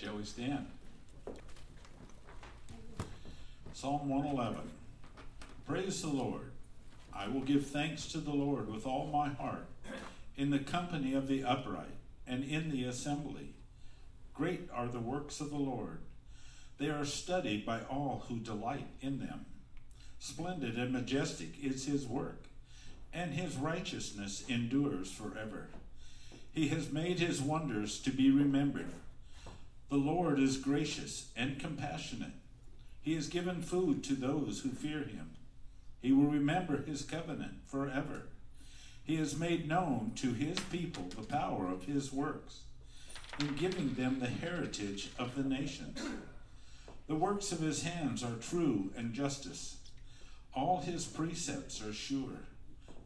Shall we stand? Psalm 111. Praise the Lord. I will give thanks to the Lord with all my heart, in the company of the upright, and in the assembly. Great are the works of the Lord. They are studied by all who delight in them. Splendid and majestic is his work, and his righteousness endures forever. He has made his wonders to be remembered. The Lord is gracious and compassionate. He has given food to those who fear him. He will remember his covenant forever. He has made known to his people the power of his works, in giving them the heritage of the nations. The works of his hands are true and justice. All his precepts are sure.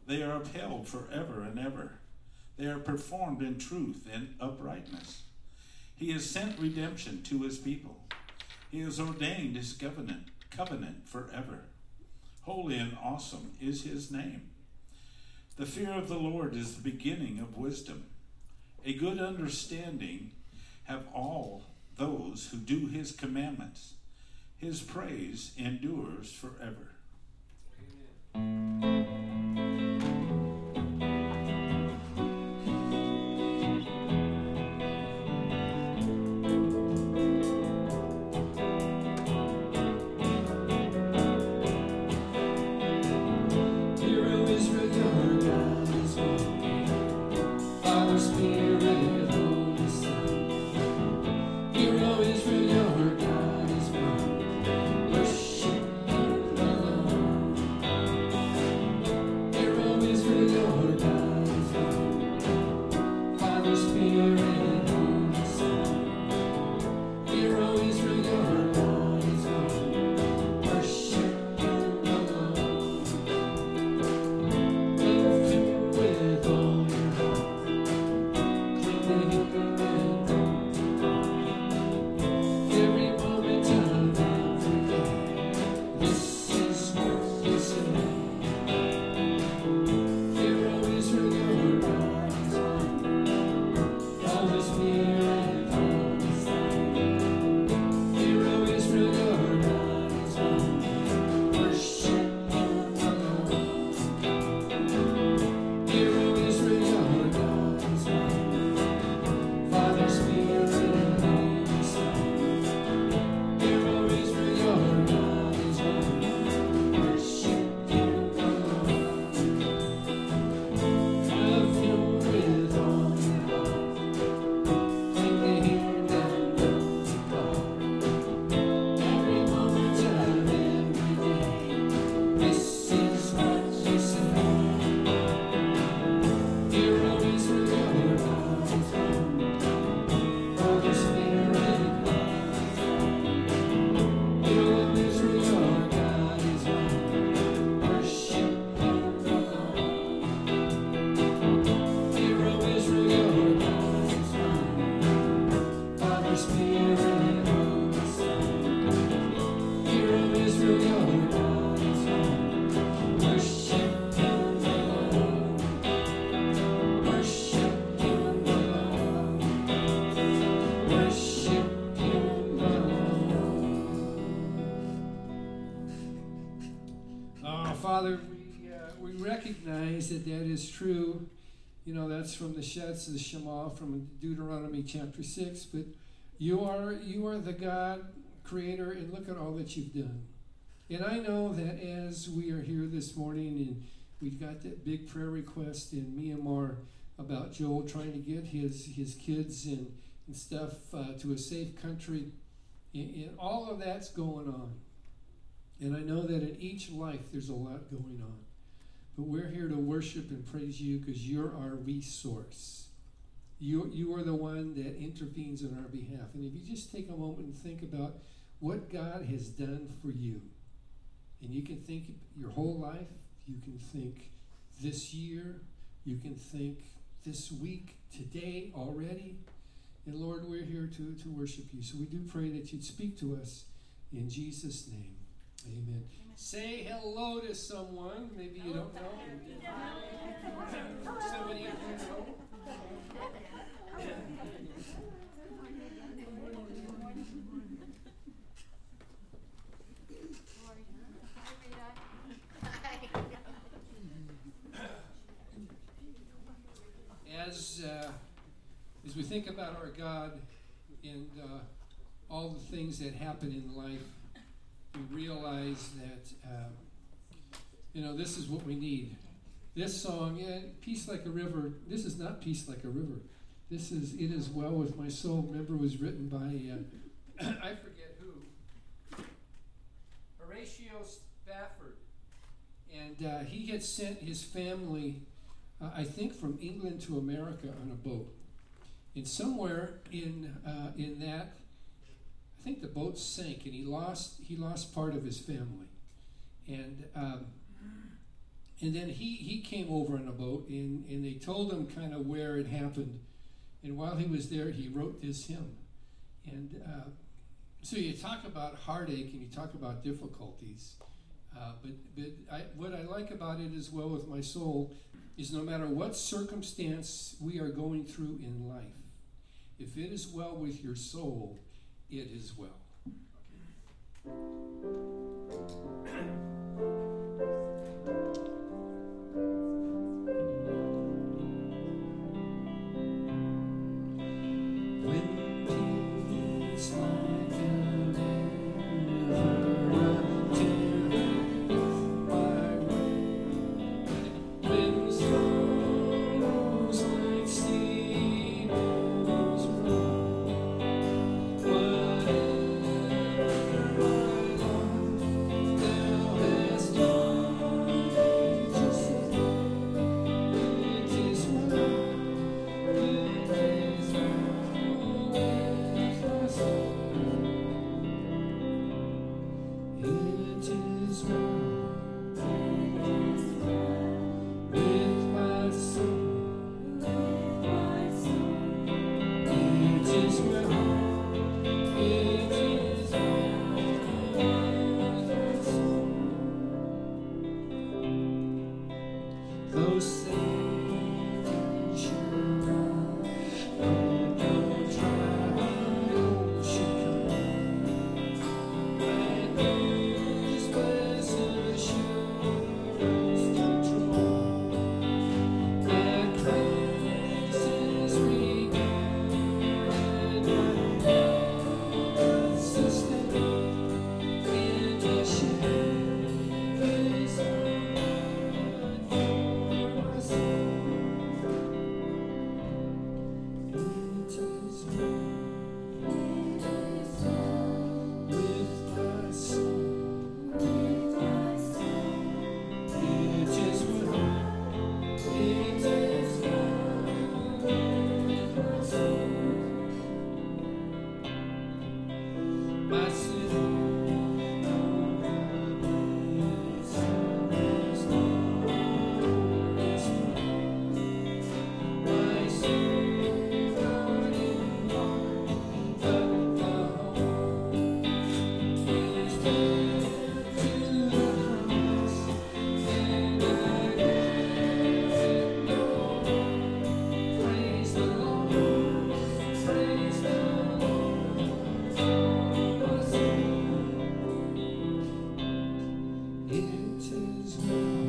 They are upheld forever and ever. They are performed in truth and uprightness. He has sent redemption to his people. He has ordained his covenant, covenant forever. Holy and awesome is his name. The fear of the Lord is the beginning of wisdom. A good understanding have all those who do his commandments. His praise endures forever. That's true. You know, that's from the Shetz, the Shema, from Deuteronomy chapter 6. But you are, you are the God, creator, and look at all that you've done. And I know that as we are here this morning and we've got that big prayer request in Myanmar about Joel trying to get his, his kids and, and stuff uh, to a safe country, and, and all of that's going on. And I know that in each life there's a lot going on. But we're here to worship and praise you because you're our resource. You, you are the one that intervenes on our behalf. And if you just take a moment and think about what God has done for you, and you can think your whole life, you can think this year, you can think this week, today, already. And Lord, we're here to, to worship you. So we do pray that you'd speak to us in Jesus' name. Amen. Say hello to someone. Maybe you don't know. Somebody you know. As, uh, as we think about our God and uh, all the things that happen in life, we realize that, um, you know, this is what we need. This song, yeah, Peace Like a River, this is not Peace Like a River. This is It Is Well With My Soul. Remember, was written by, uh, I forget who, Horatio Spafford. And uh, he had sent his family, uh, I think, from England to America on a boat. And somewhere in, uh, in that, I think the boat sank, and he lost, he lost part of his family. And um, and then he, he came over in a boat and, and they told him kind of where it happened. And while he was there, he wrote this hymn. And uh, so you talk about heartache and you talk about difficulties. Uh, but but I, what I like about it as well with my soul is no matter what circumstance we are going through in life, if it is well with your soul, it is well. when peace lies chances.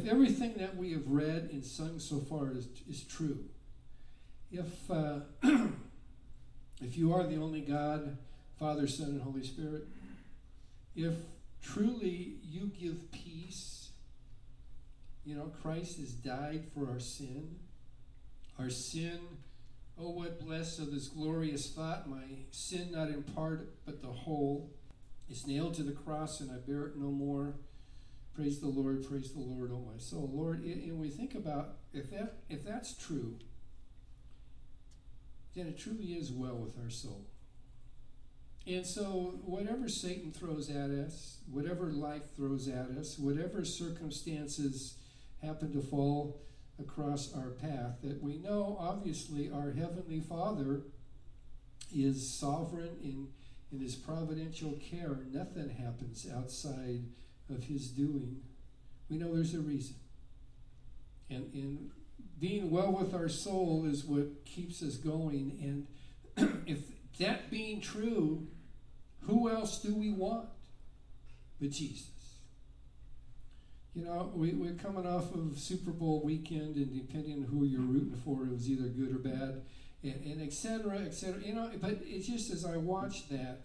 If everything that we have read and sung so far is, is true, if uh, if you are the only God, Father, Son, and Holy Spirit, if truly you give peace, you know, Christ has died for our sin. Our sin, oh, what blessed of this glorious thought, my sin not in part but the whole, is nailed to the cross and I bear it no more. Praise the Lord, praise the Lord, oh my soul. Lord, and we think about if that if that's true, then it truly is well with our soul. And so, whatever Satan throws at us, whatever life throws at us, whatever circumstances happen to fall across our path, that we know obviously our Heavenly Father is sovereign in, in His providential care. Nothing happens outside of His doing. We know there's a reason. And, and being well with our soul is what keeps us going. And if that being true, who else do we want but Jesus? You know, we, we're coming off of Super Bowl weekend, and depending on who you're rooting for, it was either good or bad, and, and et cetera, et cetera. You know, but it's just as I watched that,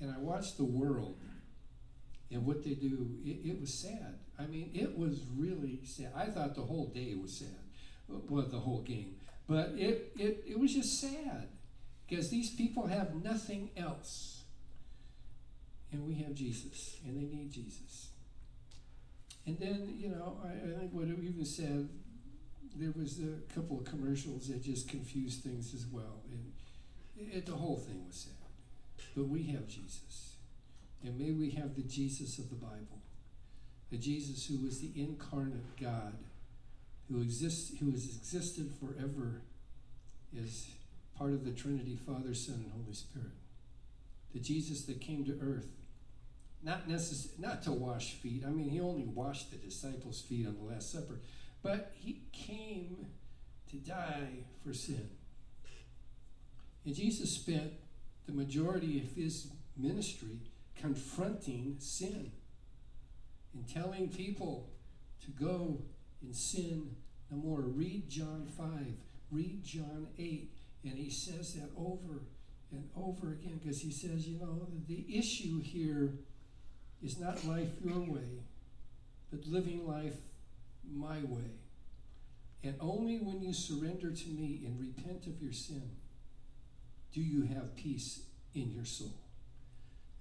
and I watched the world and what they do, it, it was sad. I mean, it was really sad. I thought the whole day was sad well, the whole game. But it, it, it was just sad because these people have nothing else. And we have Jesus, and they need Jesus. And then, you know, I, I think what it even said, there was a couple of commercials that just confused things as well. And it, the whole thing was sad. But we have Jesus. And may we have the Jesus of the Bible, the Jesus who was the incarnate God who exists, who has existed forever, is part of the Trinity, Father, Son, and Holy Spirit. The Jesus that came to earth, not necess- not to wash feet. I mean, he only washed the disciples' feet on the Last Supper, but he came to die for sin. And Jesus spent the majority of his ministry confronting sin and telling people to go and sin no more. Read John 5, read John 8, and he says that over and over again because he says, you know, the issue here is not life your way, but living life my way. And only when you surrender to me and repent of your sin do you have peace in your soul.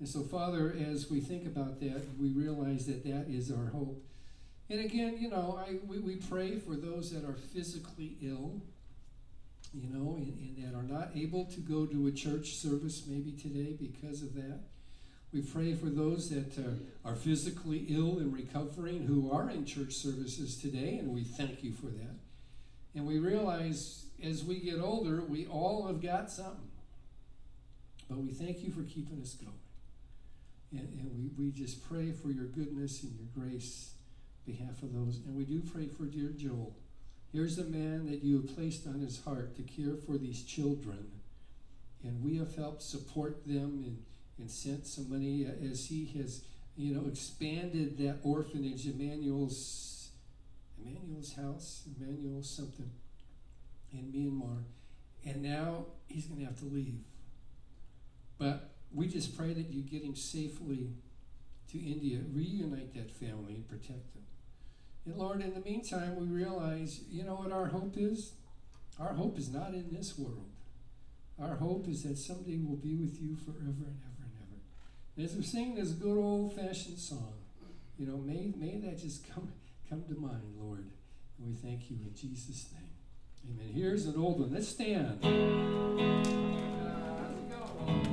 And so, Father, as we think about that, we realize that that is our hope. And again, you know, I, we, we pray for those that are physically ill, you know, and, and that are not able to go to a church service maybe today because of that. We pray for those that uh, are physically ill and recovering who are in church services today, and we thank you for that. And we realize as we get older, we all have got something. But we thank you for keeping us going. And, and we, we just pray for your goodness and your grace behalf of those. And we do pray for dear Joel. Here's a man that you have placed on his heart to care for these children. And we have helped support them and, and sent some money as he has, you know, expanded that orphanage, Emmanuel's Emmanuel's house, Emmanuel something in Myanmar. And now he's going to have to leave. But just pray that you get him safely to India, reunite that family, and protect them. And Lord, in the meantime, we realize, you know what our hope is? Our hope is not in this world. Our hope is that someday we'll be with you forever and ever and ever. And as we sing this good old fashioned song, you know, may, may that just come, come to mind, Lord. And we thank you in Jesus' name. Amen. Here's an old one. Let's stand. sometimes,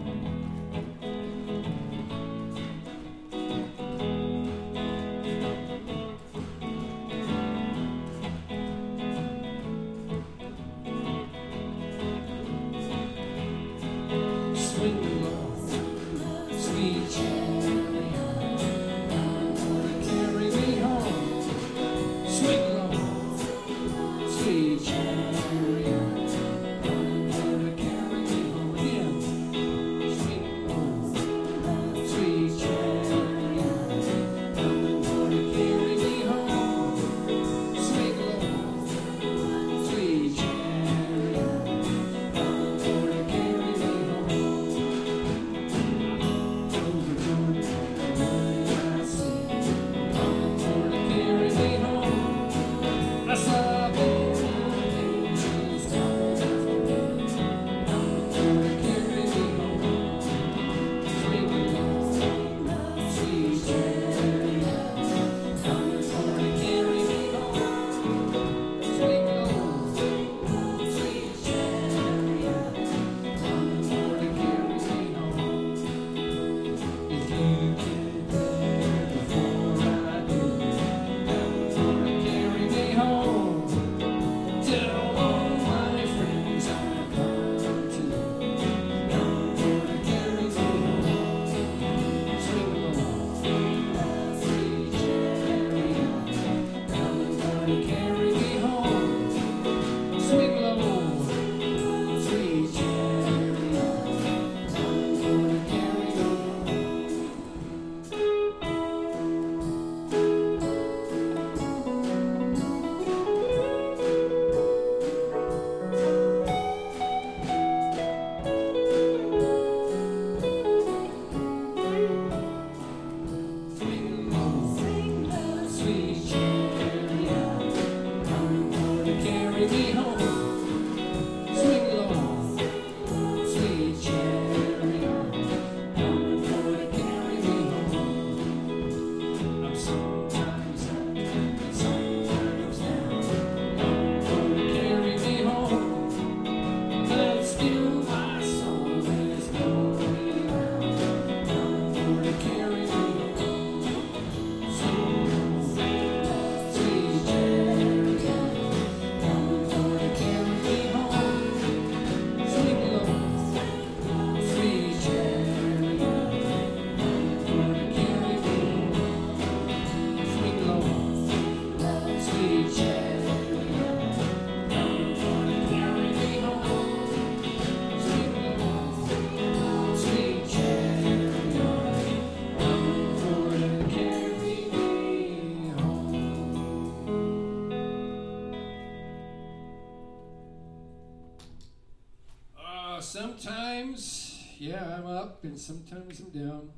yeah, I'm up, and sometimes I'm down,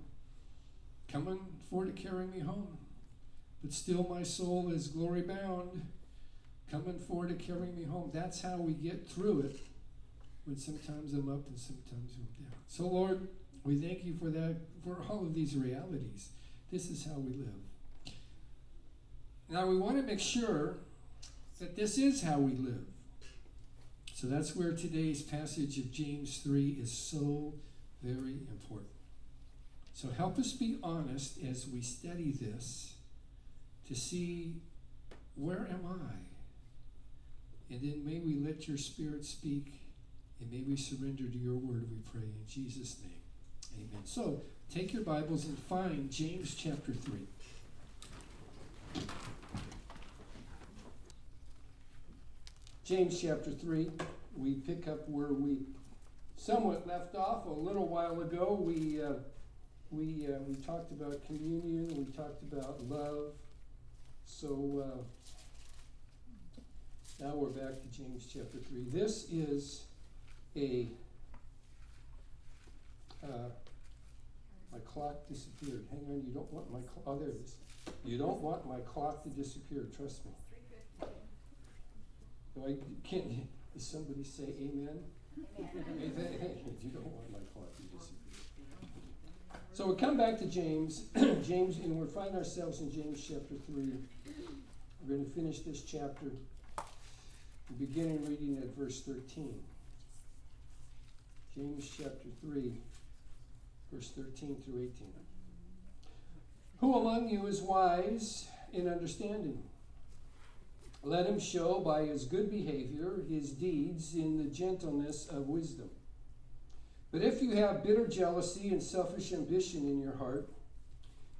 coming for to carry me home. But still, my soul is glory bound, coming for to carry me home. That's how we get through it. When sometimes I'm up and sometimes I'm down. So, Lord, we thank you for that, for all of these realities. This is how we live. Now, we want to make sure that this is how we live. So that's where today's passage of James 3 is so very important. So help us be honest as we study this to see where am I? And then may we let your spirit speak and may we surrender to your word, we pray in Jesus' name. Amen. So take your Bibles and find James chapter 3. James chapter 3, we pick up where we somewhat left off a little while ago. We, uh, we, uh, we talked about communion, we talked about love. So uh, now we're back to James chapter 3. This is a. Uh, my clock disappeared. Hang on, you don't want my clock. Oh, there it is. You don't want my clock to disappear, trust me. Do I, can, does somebody say amen? So we come back to James, James, and we find ourselves in James chapter 3. We're going to finish this chapter, beginning reading at verse 13. James chapter 3, verse 13 through 18. Who among you is wise in understanding? Let him show by his good behavior his deeds in the gentleness of wisdom. But if you have bitter jealousy and selfish ambition in your heart,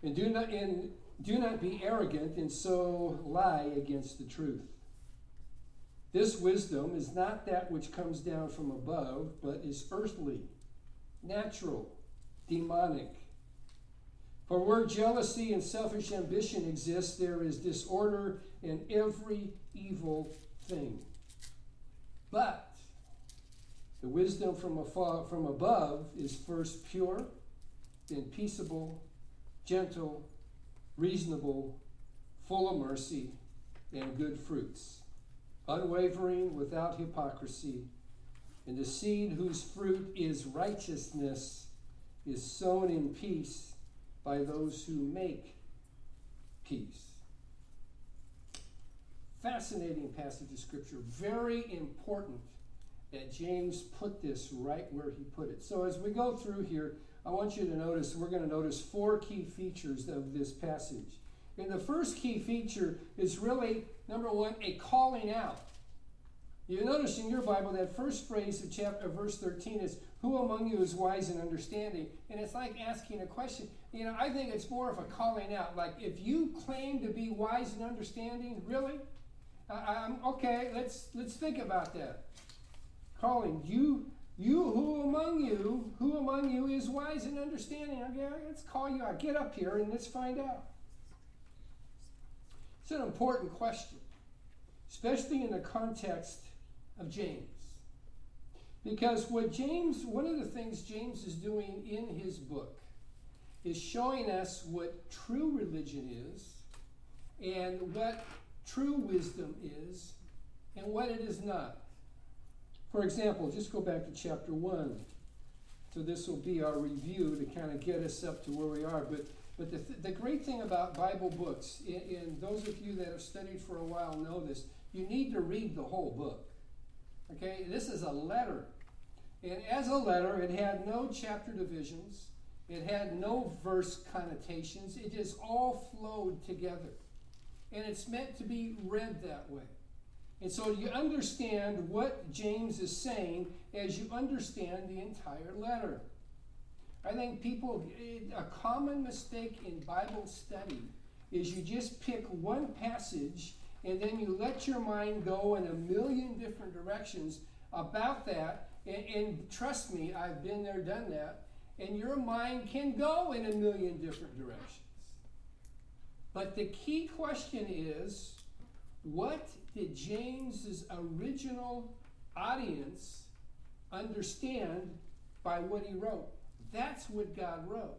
and do not and do not be arrogant and so lie against the truth. This wisdom is not that which comes down from above, but is earthly, natural, demonic. For where jealousy and selfish ambition exist, there is disorder in every evil thing. But the wisdom from, afar, from above is first pure, then peaceable, gentle, reasonable, full of mercy and good fruits, unwavering, without hypocrisy. And the seed whose fruit is righteousness is sown in peace by those who make peace. Fascinating passage of Scripture. Very important that James put this right where he put it. So as we go through here, I want you to notice, we're going to notice four key features of this passage. And the first key feature is really, number one, a calling out. You notice in your Bible that first phrase of chapter verse 13 is, Who among you is wise and understanding? And it's like asking a question. You know, I think it's more of a calling out. Like, if you claim to be wise and understanding, really? I, okay. Let's let's think about that. Calling you, you who among you, who among you is wise and understanding? Okay, let's call you out. Get up here and let's find out. It's an important question, especially in the context of James. Because what James, one of the things James is doing in his book is showing us what true religion is and what true wisdom is and what it is not. For example, just go back to chapter 1. So this will be our review to kind of get us up to where we are. But, but the, th- the great thing about Bible books, and, and those of you that have studied for a while know this, you need to read the whole book. Okay, this is a letter. And as a letter, it had no chapter divisions, it had no verse connotations, it just all flowed together. And it's meant to be read that way. And so you understand what James is saying as you understand the entire letter. I think people, a common mistake in Bible study is you just pick one passage and then you let your mind go in a million different directions about that. And, and, trust me, I've been there, done that. And your mind can go in a million different directions. But the key question is what did James's original audience understand by what he wrote? That's what God wrote.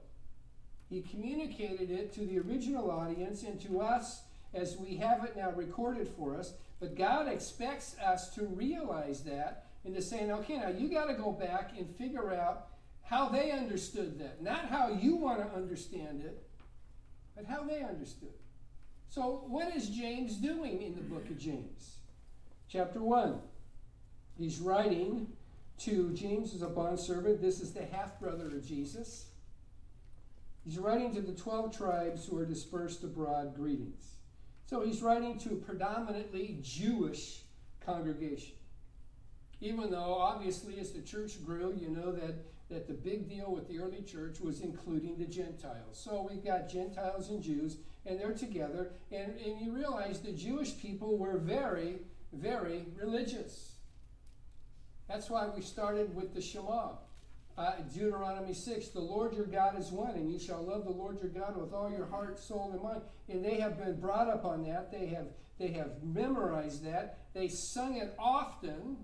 He communicated it to the original audience and to us as we have it now recorded for us. But God expects us to realize that and to say, okay, now you got to go back and figure out how they understood that. Not how you want to understand it, but how they understood. So, what is James doing in the book of James? Chapter 1. He's writing to James as a bondservant. This is the half brother of Jesus. He's writing to the 12 tribes who are dispersed abroad greetings. So he's writing to a predominantly Jewish congregation. Even though, obviously, as the church grew, you know that, that the big deal with the early church was including the Gentiles. So we've got Gentiles and Jews, and they're together. And, and you realize the Jewish people were very, very religious. That's why we started with the Shema. Uh, Deuteronomy 6, the Lord your God is one, and you shall love the Lord your God with all your heart, soul, and mind. And they have been brought up on that. They have, they have memorized that. They sung it often.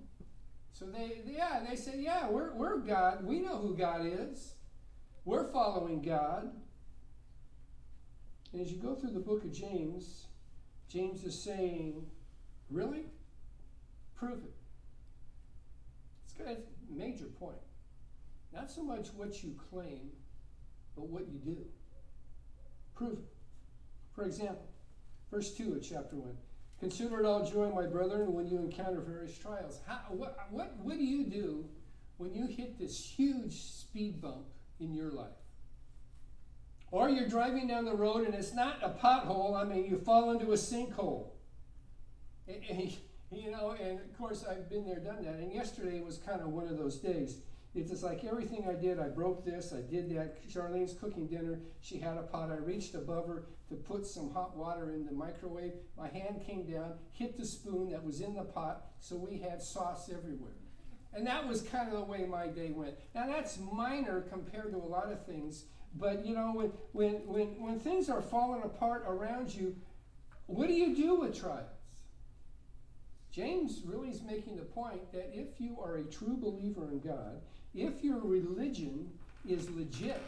So they, yeah, they say, yeah, we're, we're God. We know who God is. We're following God. And as you go through the book of James, James is saying, really? Prove it. It's got a major point. Not so much what you claim, but what you do. Prove it. For example, verse 2 of chapter 1. Consider it all joy, my brethren, when you encounter various trials. How, what, what, what do you do when you hit this huge speed bump in your life? Or you're driving down the road and it's not a pothole, I mean, you fall into a sinkhole. And, and, you know, and of course, I've been there, done that. And yesterday was kind of one of those days. It's just like everything I did, I broke this, I did that. Charlene's cooking dinner. She had a pot. I reached above her to put some hot water in the microwave. My hand came down, hit the spoon that was in the pot, so we had sauce everywhere. And that was kind of the way my day went. Now, that's minor compared to a lot of things but you know, when, when, when, when things are falling apart around you, what do you do with trials? James really is making the point that if you are a true believer in God, if your religion is legit,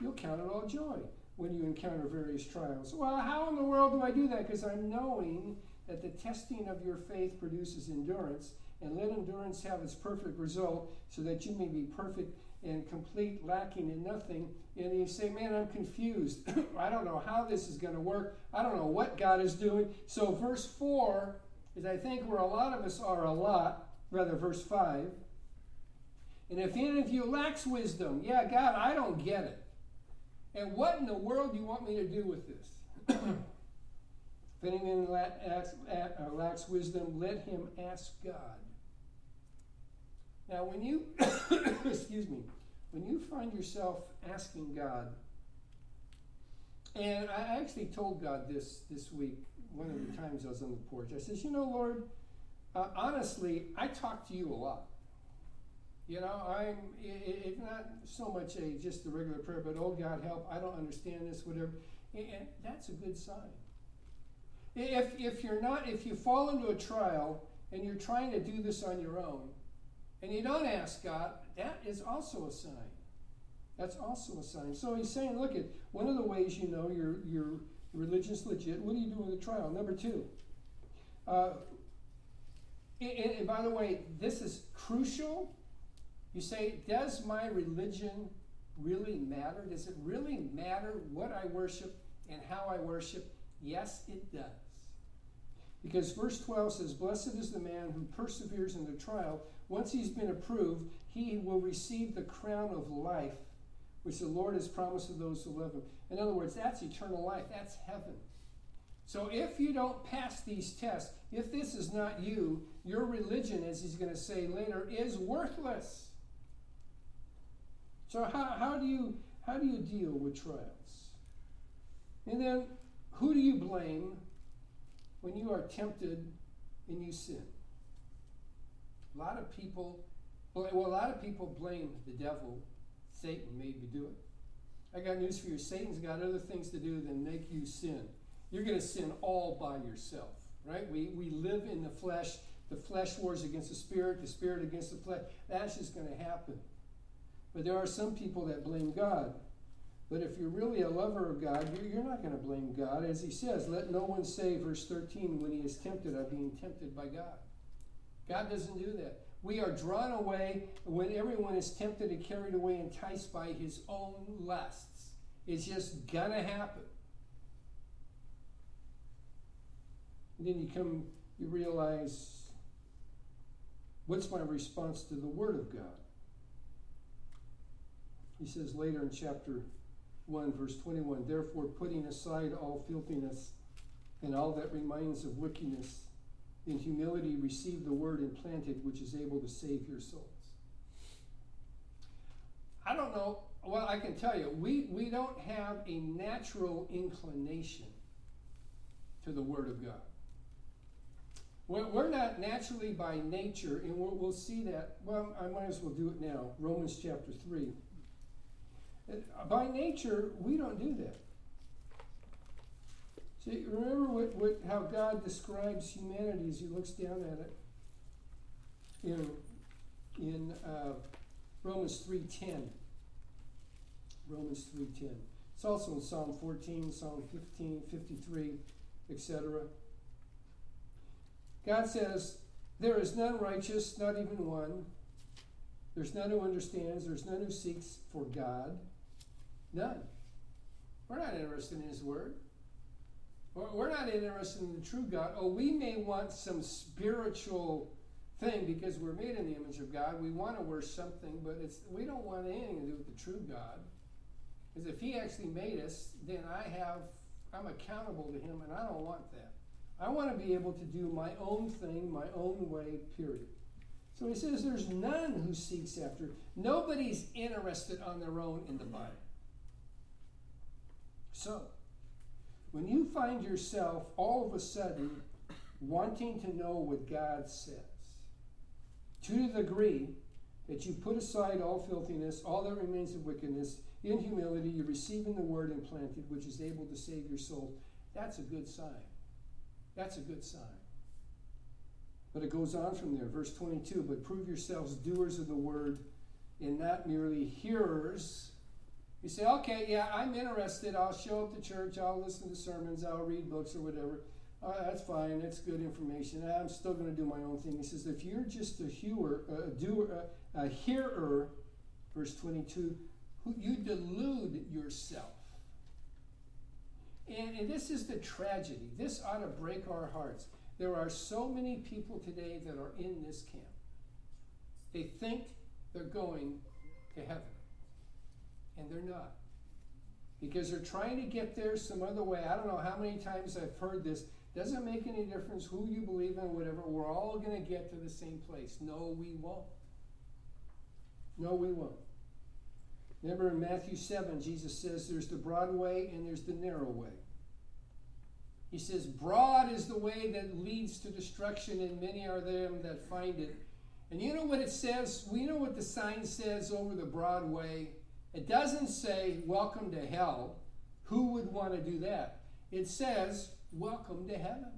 you'll count it all joy when you encounter various trials. Well, how in the world do I do that? Because I'm knowing that the testing of your faith produces endurance, and let endurance have its perfect result, so that you may be perfect and complete, lacking in nothing. And you say, Man, I'm confused. I don't know how this is going to work. I don't know what God is doing. So, verse 4 is, I think, where a lot of us are a lot, rather, verse 5. And if any of you lacks wisdom, yeah, God, I don't get it. And what in the world do you want me to do with this? if anyone lacks, uh, lacks wisdom, let him ask God now, when you, excuse me, when you find yourself asking God, And I actually told God this this week, one of the times I was on the porch. I says, You know, Lord, uh, honestly, I talk to you a lot. You know, I'm it's not so much a just a regular prayer, but oh God, help! I don't understand this, whatever. And, that's a good sign. If if you're not, if you fall into a trial and you're trying to do this on your own, and you don't ask God, that is also a sign. That's also a sign. So he's saying, look at one of the ways you know your your religion's legit. What do you do with a trial? Number two. Uh, and, and by the way, this is crucial. You say, does my religion really matter? Does it really matter what I worship and how I worship? Yes, it does. Because verse 12 says, Blessed is the man who perseveres in the trial. Once he's been approved, he will receive the crown of life, which the Lord has promised to those who love him. In other words, that's eternal life, that's heaven. So if you don't pass these tests, if this is not you, your religion, as he's going to say later, is worthless. So how, how do you how do you deal with trials? And then who do you blame when you are tempted and you sin? A lot of people, well, a lot of people blame the devil. Satan made me do it. I got news for you. Satan's got other things to do than make you sin. You're going to sin all by yourself, right? We, we live in the flesh. The flesh wars against the spirit, the spirit against the flesh. That's just going to happen. But there are some people that blame God. But if you're really a lover of God, you're, not going to blame God. As he says, let no one say, verse 13, when he is tempted, I'm being tempted by God. God doesn't do that. We are drawn away when everyone is tempted and carried away, enticed by his own lusts. It's just to happen. And then you come, you realize, what's my response to the Word of God? He says later in chapter 1, verse 21 Therefore, putting aside all filthiness and all that remains of wickedness, in humility receive the word implanted, which is able to save your souls. I don't know. Well, I can tell you, we, we don't have a natural inclination to the Word of God. We're, we're not naturally by nature, and we'll, we'll see that. Well, I might as well do it now. Romans chapter 3. By nature, we don't do that. See, remember what, what, how God describes humanity as He looks down at it in, in uh, Romans 3.10. Romans 3.10. It's also in Psalm 14, Psalm 15, 53, etc. God says, There is none righteous, not even one. There's none who understands, there's none who seeks for God. None. We're not interested in His Word. We're not interested in the true God. Oh, we may want some spiritual thing because we're made in the image of God. We want to worship something, but it's we don't want anything to do with the true God. Because if He actually made us, then I have I'm accountable to Him, and I don't want that. I want to be able to do my own thing, my own way. Period. So He says, "There's none who seeks after. Nobody's interested on their own in the Bible." So, when you find yourself all of a sudden wanting to know what God says, to the degree that you put aside all filthiness, all that remains of wickedness, in humility, you're receiving the word implanted, which is able to save your soul. That's a good sign. That's a good sign. But it goes on from there, verse 22 But prove yourselves doers of the word and not merely hearers you say, okay, yeah, I'm interested. I'll show up to church. I'll listen to sermons. I'll read books or whatever. That's fine. That's good information. I'm still going to do my own thing. He says, if you're just a hewer, a doer, a hearer, verse 22, who you delude yourself. And, and this is the tragedy. This ought to break our hearts. There are so many people today that are in this camp. They think they're going to heaven and they're not. Because they're trying to get there some other way. I don't know how many times I've heard this. Doesn't make any difference who you believe in, whatever. We're all going to get to the same place. No, we won't. No, we won't. Remember in Matthew 7, Jesus says there's the broad way and there's the narrow way. He says, Broad is the way that leads to destruction, and many are them that find it. And you know what it says? We know what the sign says over the broad way. It doesn't say, Welcome to hell. Who would want to do that? It says, Welcome to heaven.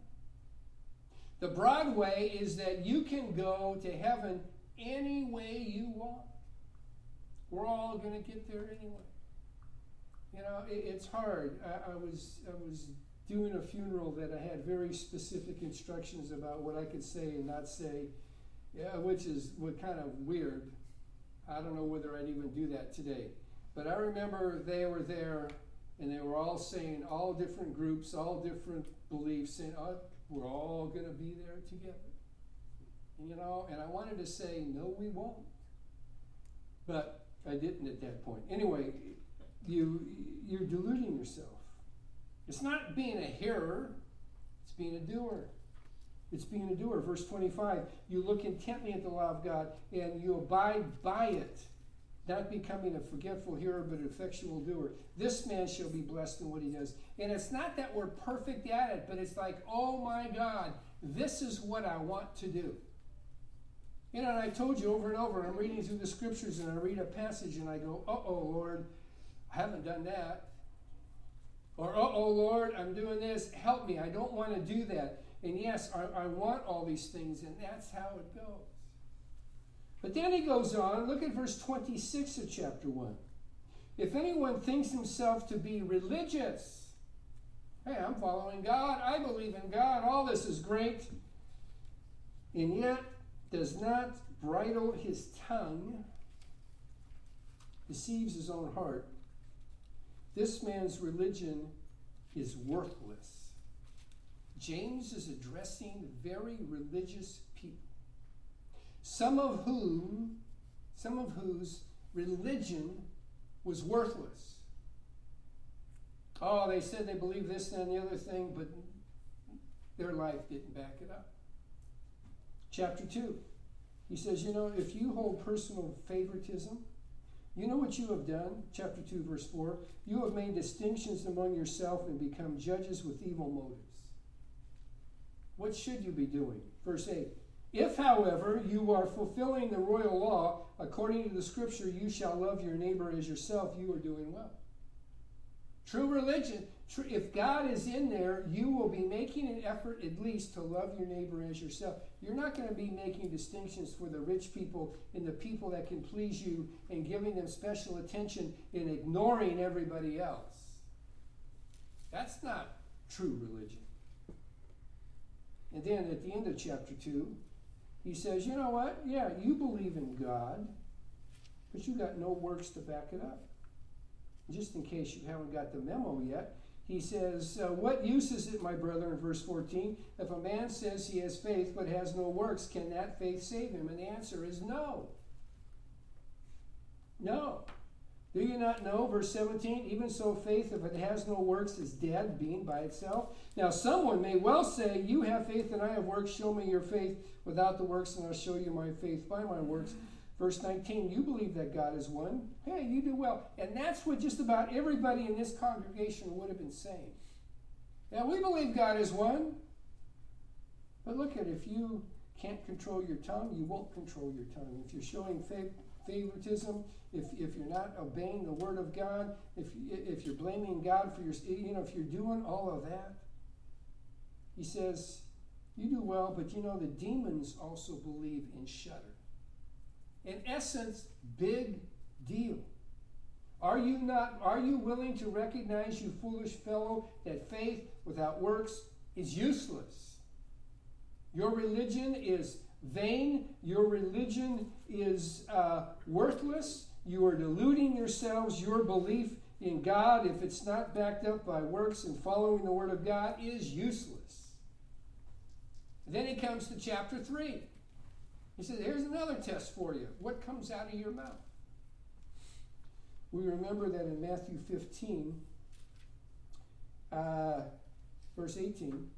The broad way is that you can go to heaven any way you want. We're all going to get there anyway. You know, it, it's hard. I, I, was I was doing a funeral that I had very specific instructions about what I could say and not say, yeah, which is what kind of weird. I don't know whether I'd even do that today. But I remember they were there and they were all saying, all different groups, all different beliefs, saying, oh, we're all going to be there together. You know, and I wanted to say, no, we won't. But I didn't at that point. Anyway, you you're deluding yourself. It's not being a hearer, it's being a doer. It's being a doer. Verse 25, you look intently at the law of God and you abide by it, not becoming a forgetful hearer, but an effectual doer. This man shall be blessed in what he does. And it's not that we're perfect at it, but it's like, oh my God, this is what I want to do. You know, and I told you over and over, I'm reading through the scriptures and I read a passage and I go, uh oh, Lord, I haven't done that. Or, uh oh, Lord, I'm doing this. Help me. I don't want to do that. And yes, I, I want all these things, and that's how it goes. But then he goes on, look at verse 26 of chapter 1. If anyone thinks himself to be religious, hey, I'm following God, I believe in God, all this is great, and yet does not bridle his tongue, deceives his own heart, this man's religion is worthless. James is addressing very religious people, some of whom, some of whose religion was worthless. Oh, they said they believe this and the other thing, but their life didn't back it up chapter 2. He says, You know, if you hold personal favoritism, you know what you have done? Chapter 2, verse 4. You have made distinctions among yourself and become judges with evil motives. What should you be doing? Verse 8. If, however, you are fulfilling the royal law, according to the scripture, you shall love your neighbor as yourself, you are doing well. True religion, if God is in there, you will be making an effort at least to love your neighbor as yourself. You're not going to be making distinctions for the rich people and the people that can please you and giving them special attention and ignoring everybody else. That's not true religion. And then at the end of chapter 2, he says, You know what? Yeah, you believe in God, but you got no works to back it up. Just in case you haven't got the memo yet, he says, uh, What use is it, my brother, in verse 14, if a man says he has faith but has no works, can that faith save him? And the answer is no. No. Do you not know, verse 17, even so faith, if it has no works, is dead, being by itself? Now, someone may well say, You have faith and I have works, show me your faith without the works, and I'll show you my faith by my works. Verse 19, you believe that God is one. Hey, you do well. And that's what just about everybody in this congregation would have been saying. Now, we believe God is one. But look at if you can't control your tongue, you won't control your tongue. If you're showing favoritism, if, if you're not obeying the word of God, if, if you're blaming God for your, you know, if you're doing all of that, he says, you do well, but you know, the demons also believe and shudder in essence, big deal. Are you not are you willing to recognize, you foolish fellow, that faith without works is useless? Your religion is vain. Your religion is uh, worthless. You are deluding yourselves. Your belief in God, if it's not backed up by works and following the Word of God, is useless. then he comes to chapter 3. He says, Here's another test for you. What comes out of your mouth? We remember that in Matthew 15, uh, verse 18,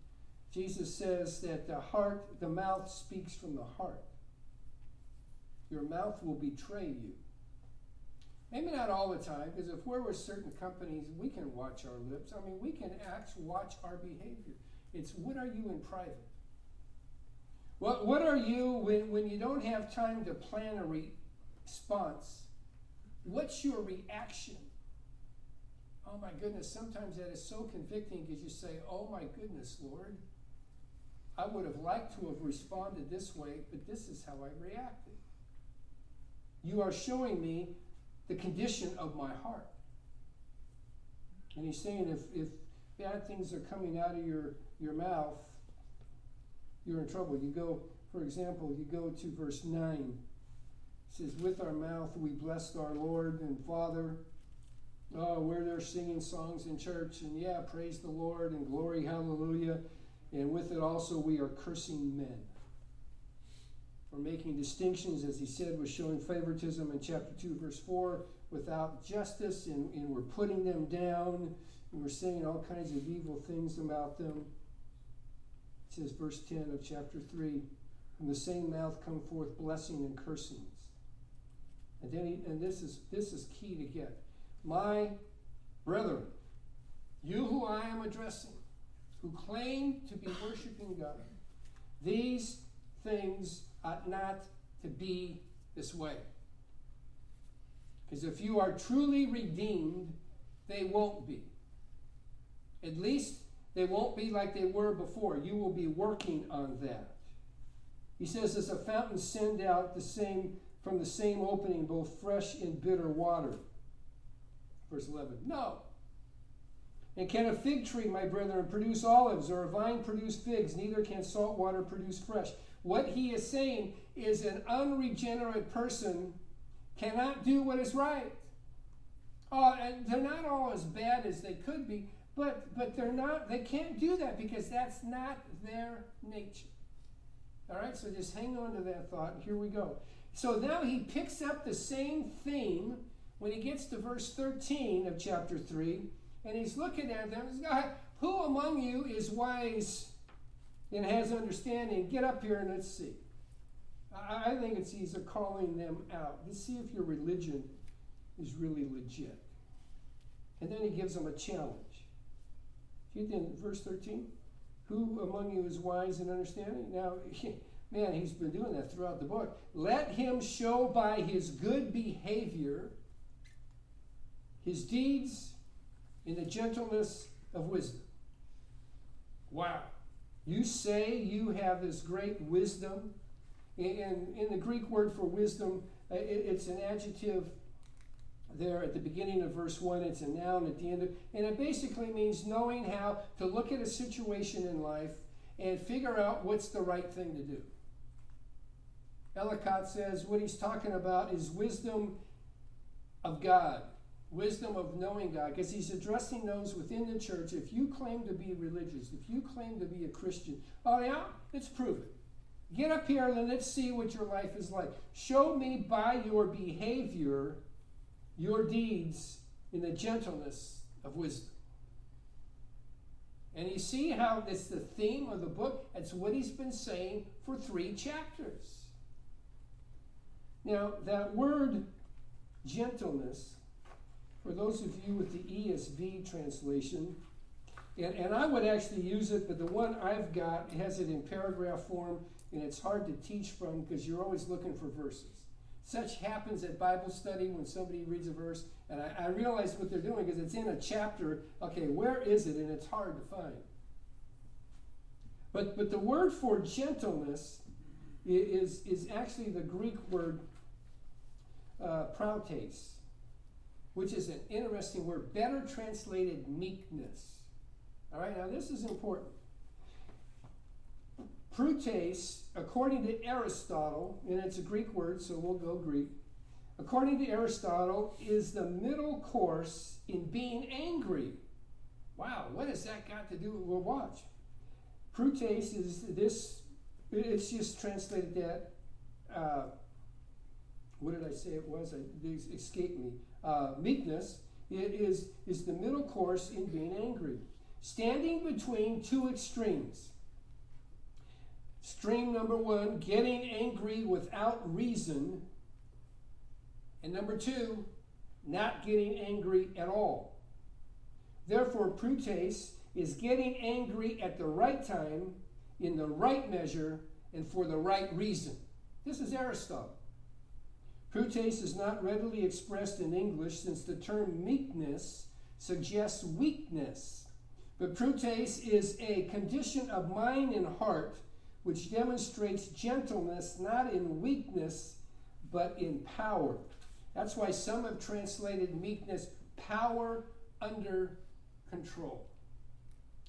Jesus says that the heart, the mouth speaks from the heart. Your mouth will betray you. Maybe not all the time, because if we're with certain companies, we can watch our lips. I mean, we can act, watch our behavior. It's what are you in private? What, what are you when, when you don't have time to plan a response? What's your reaction? Oh my goodness, sometimes that is so convicting because you say, Oh my goodness, Lord, I would have liked to have responded this way, but this is how I reacted. You are showing me the condition of my heart. And he's saying if, if bad things are coming out of your, your mouth, you're in trouble. You go, for example, you go to verse 9. It says, With our mouth we blessed our Lord and Father. Oh, we're there singing songs in church, and yeah, praise the Lord and glory, hallelujah. And with it also we are cursing men. We're making distinctions, as he said, we're showing favoritism in chapter 2, verse 4, without justice, and, and we're putting them down, and we're saying all kinds of evil things about them. It says, verse 10 of chapter 3 From the same mouth come forth blessing and cursings. And then he, and this is this is key to get. My brethren, you who I am addressing, who claim to be worshiping God, these things ought not to be this way. Because if you are truly redeemed, they won't be. At least they won't be like they were before. You will be working on that. He says, as a fountain send out the same from the same opening both fresh and bitter water. Verse 11. No. And can a fig tree, my brethren, produce olives, or a vine produce figs? Neither can salt water produce fresh. What he is saying is an unregenerate person cannot do what is right. Oh, and they're not all as bad as they could be, but but they're not. They can't do that because that's not their nature. All right, so just hang on to that thought. Here we go. So now he picks up the same theme when he gets to verse 13 of chapter 3, and he's looking at them. He's going, Who among you is wise and has understanding? Get up here and let's see. I think it's he's calling them out. Let's see if your religion is really legit. And then he gives them a challenge. See in verse 13? Who among you is wise and understanding? Now, man, he's been doing that throughout the book. Let him show by his good behavior his deeds in the gentleness of wisdom. Wow. You say you have this great wisdom. In, in the Greek word for wisdom, uh, it's an adjective there at the beginning of verse 1. It's a noun at the end of and it basically means knowing how to look at a situation in life and figure out what's the right thing to do. Ellicott says what he's talking about is wisdom of God, wisdom of knowing God, because he's addressing those within the church. If you claim to be religious, if you claim to be a Christian, oh yeah, let's prove it. Get up here and let's see what your life is like. Show me by your behavior your deeds in the gentleness of wisdom. And you see how it's the theme of the book? It's what he's been saying for three chapters. Now, that word gentleness, for those of you with the ESV translation, and, and I would actually use it, but the one I've got has it in paragraph form, and it's hard to teach from because you're always looking for verses. Such happens at Bible study when somebody reads a verse, and I, I realize what they're doing because it's in a chapter. Okay, where is it? And it's hard to find. But, but the word for gentleness is, is actually the Greek word uh, prautes, which is an interesting word, better translated meekness. All right, now this is important. Prautes, according to Aristotle, and it's a Greek word, so we'll go Greek. According to Aristotle, is the middle course in being angry. Wow, what has that got to do with we'll watch? Prautes is this, it's just translated that, uh, what did I say it was? It escaped me. Uh, meekness it is, is the middle course in being angry. Standing between two extremes Stream number one, getting angry without reason. And number two, not getting angry at all. Therefore, prutes is getting angry at the right time, in the right measure, and for the right reason. This is Aristotle. Prutes is not readily expressed in English since the term meekness suggests weakness. But prutes is a condition of mind and heart which demonstrates gentleness not in weakness but in power. That's why some have translated meekness power under control.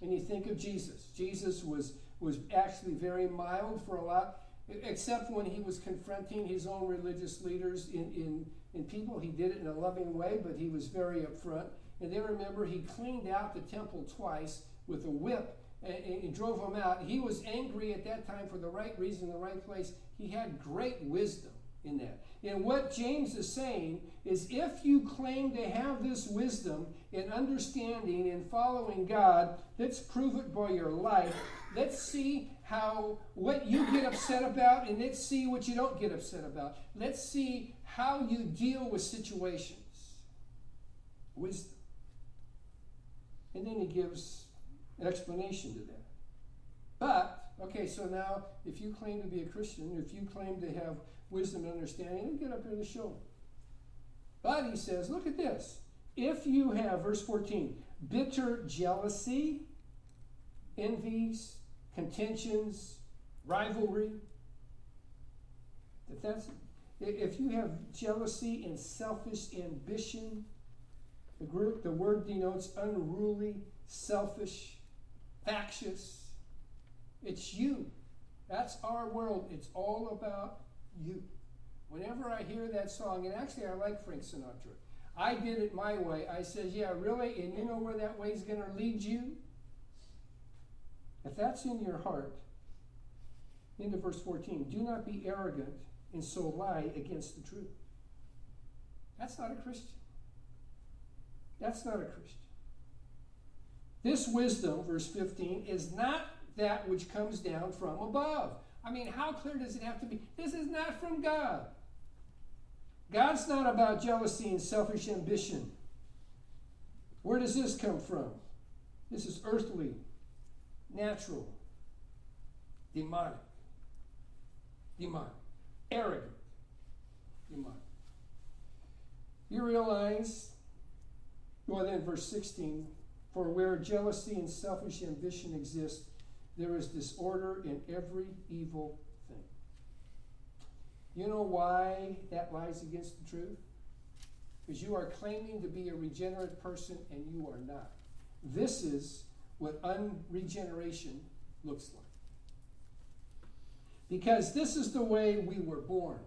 And you think of Jesus. Jesus was, was actually very mild for a lot, except when he was confronting his own religious leaders in, in, in people. He did it in a loving way, but he was very upfront. And then remember, he cleaned out the temple twice with a whip and, and drove them out. He was angry at that time for the right reason, the right place. He had great wisdom in that. And what James is saying is if you claim to have this wisdom and understanding and following God, let's prove it by your life. Let's see how what you get upset about and let's see what you don't get upset about. Let's see how you deal with situations. Wisdom. And then he gives an explanation to that. But, okay, so now if you claim to be a Christian, if you claim to have wisdom and understanding, get up here to show. But he says, look at this. If you have, verse 14, bitter jealousy, envies, contentions, rivalry, if that's if you have jealousy and selfish ambition, the, group, the word denotes unruly, selfish, factious. It's you. That's our world. It's all about you. Whenever I hear that song, and actually I like Frank Sinatra, I did it my way. I said, Yeah, really? And you know where that way is going to lead you? If that's in your heart, into verse 14, do not be arrogant and so lie against the truth. That's not a Christian. That's not a Christian. This wisdom, verse 15, is not that which comes down from above. I mean, how clear does it have to be? This is not from God. God's not about jealousy and selfish ambition. Where does this come from? This is earthly, natural, demonic. Demonic. Arrogant. Demonic. You realize, well, then, verse 16 for where jealousy and selfish ambition exist, there is disorder in every evil thing. You know why that lies against the truth? Because you are claiming to be a regenerate person and you are not. This is what unregeneration looks like. Because this is the way we were born.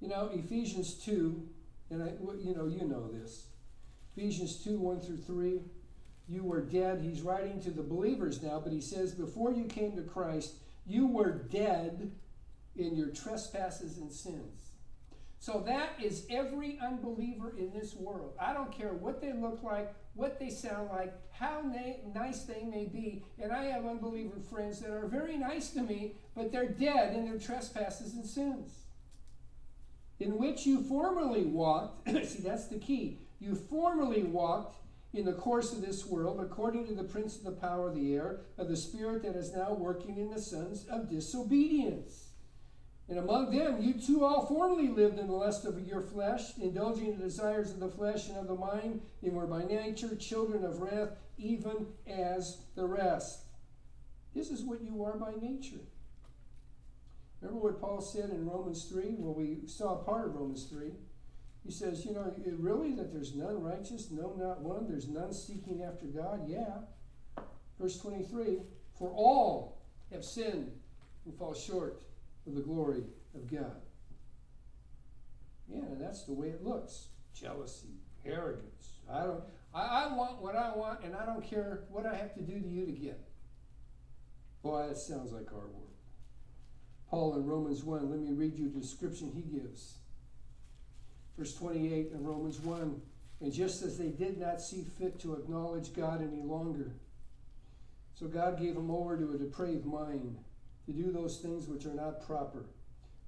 You know, Ephesians 2, and I, you know, you know this. Ephesians 2, 1 through 3 you were dead. He's writing to the believers now, but he says, Before you came to Christ, you were dead in your trespasses and sins. So that is every unbeliever in this world. I don't care what they look like, what they sound like, how na- nice they may be. And I have unbeliever friends that are very nice to me, but they're dead in their trespasses and sins. In which you formerly walked, see, that's the key. You formerly walked in the course of this world, according to the prince of the power of the air, of the spirit that is now working in the sons of disobedience. And among them, you too all formerly lived in the lust of your flesh, indulging the desires of the flesh and of the mind, and were by nature children of wrath, even as the rest. This is what you are by nature. Remember what Paul said in Romans 3? Well, we saw part of Romans 3. He says, you know, really that there's none righteous, no, not one. There's none seeking after God. Yeah. Verse 23 For all have sinned and fall short of the glory of God. Yeah, and that's the way it looks jealousy, arrogance. I don't. I, I want what I want, and I don't care what I have to do to you to get. Boy, that sounds like our world. Paul in Romans 1, let me read you the description he gives. Verse 28 in Romans 1 And just as they did not see fit to acknowledge God any longer, so God gave them over to a depraved mind to do those things which are not proper,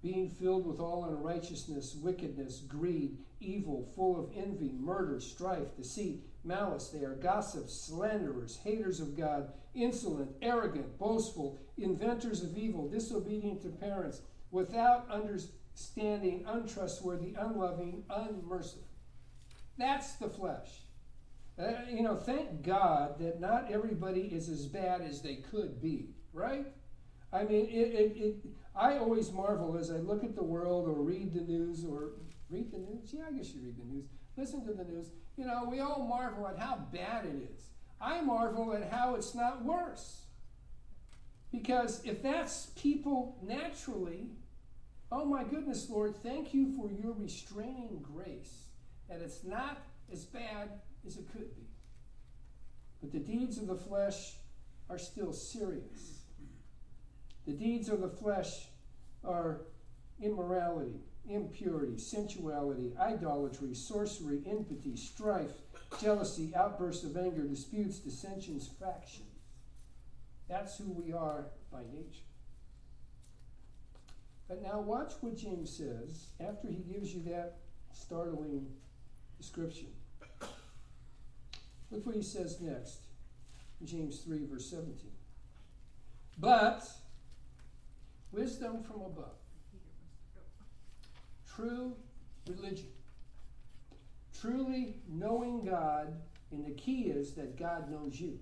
being filled with all unrighteousness, wickedness, greed, evil, full of envy, murder, strife, deceit, malice. They are gossips, slanderers, haters of God, insolent, arrogant, boastful, inventors of evil, disobedient to parents, without understanding, untrustworthy, unloving, unmerciful. That's the flesh. Uh, you know, thank God that not everybody is as bad as they could be, right? I mean, it, it, it, I always marvel as I look at the world or read the news or read the news. Yeah, I guess you read the news. Listen to the news. You know, we all marvel at how bad it is. I marvel at how it's not worse. Because if that's people naturally, oh my goodness, Lord, thank you for your restraining grace that it's not as bad as it could be. But the deeds of the flesh are still serious. The deeds of the flesh are immorality, impurity, sensuality, idolatry, sorcery, enmity, strife, jealousy, outbursts of anger, disputes, dissensions, factions. That's who we are by nature. But now watch what James says after he gives you that startling description. Look what he says next. James 3, verse 17. But wisdom from above, true religion, truly knowing God, and the key is that God knows you.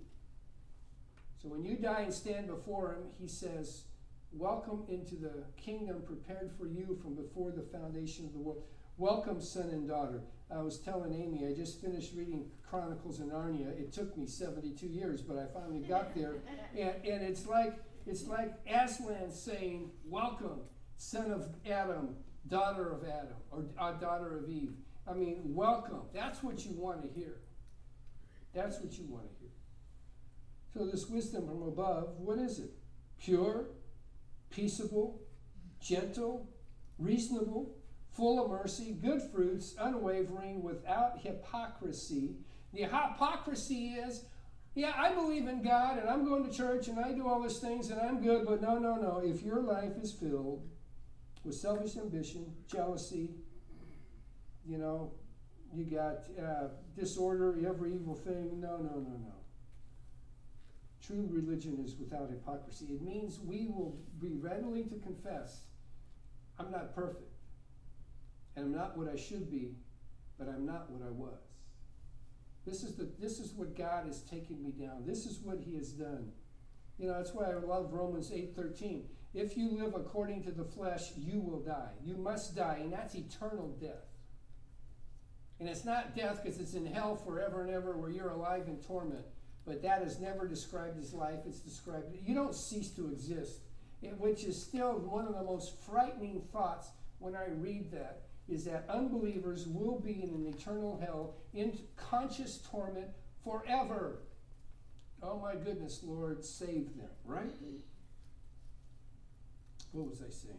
So when you die and stand before Him, He says, Welcome into the kingdom prepared for you from before the foundation of the world. Welcome, son and daughter. I was telling Amy, I just finished reading Chronicles of Narnia. It took me 72 years, but I finally got there. And, and it's like it's like Aslan saying, Welcome, son of Adam, daughter of Adam, or uh, daughter of Eve. I mean, welcome. That's what you want to hear. That's what you want to hear. So, this wisdom from above, what is it? Pure, peaceable, gentle, reasonable, full of mercy, good fruits, unwavering, without hypocrisy. The hypocrisy is, yeah, I believe in God and I'm going to church and I do all these things and I'm good, but no, no, no. If your life is filled with selfish ambition, jealousy, you know, you got uh, disorder, every evil thing, no, no, no, no. True religion is without hypocrisy. It means we will be readily to confess I'm not perfect. And I'm not what I should be, but I'm not what I was. This is, the, this is what God is taking me down. This is what He has done. You know, that's why I love Romans 8:13. If you live according to the flesh, you will die. You must die, and that's eternal death. And it's not death because it's in hell forever and ever where you're alive in torment. But that is never described as life. It's described, you don't cease to exist, which is still one of the most frightening thoughts when I read that is that unbelievers will be in an eternal hell in conscious torment forever. Oh my goodness, Lord, save them, right? What was I saying?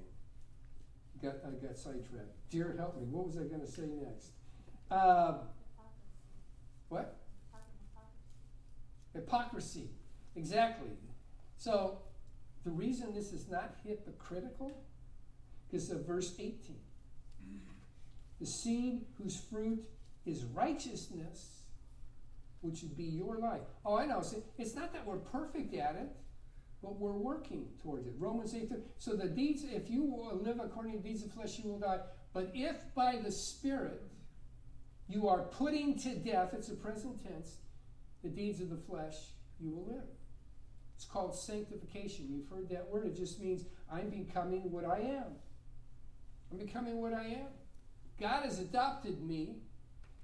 Got, I got sidetracked. Dear, help me. What was I going to say next? Uh, what? Hypocrisy. Exactly. So, the reason this is not hypocritical is of verse 18 the seed whose fruit is righteousness, which would be your life. Oh, I know. It's not that we're perfect at it, but we're working towards it. Romans 8. So the deeds, if you will live according to the deeds of flesh, you will die. But if by the Spirit you are putting to death, it's a present tense, the deeds of the flesh, you will live. It's called sanctification. You've heard that word. It just means I'm becoming what I am. I'm becoming what I am. God has adopted me.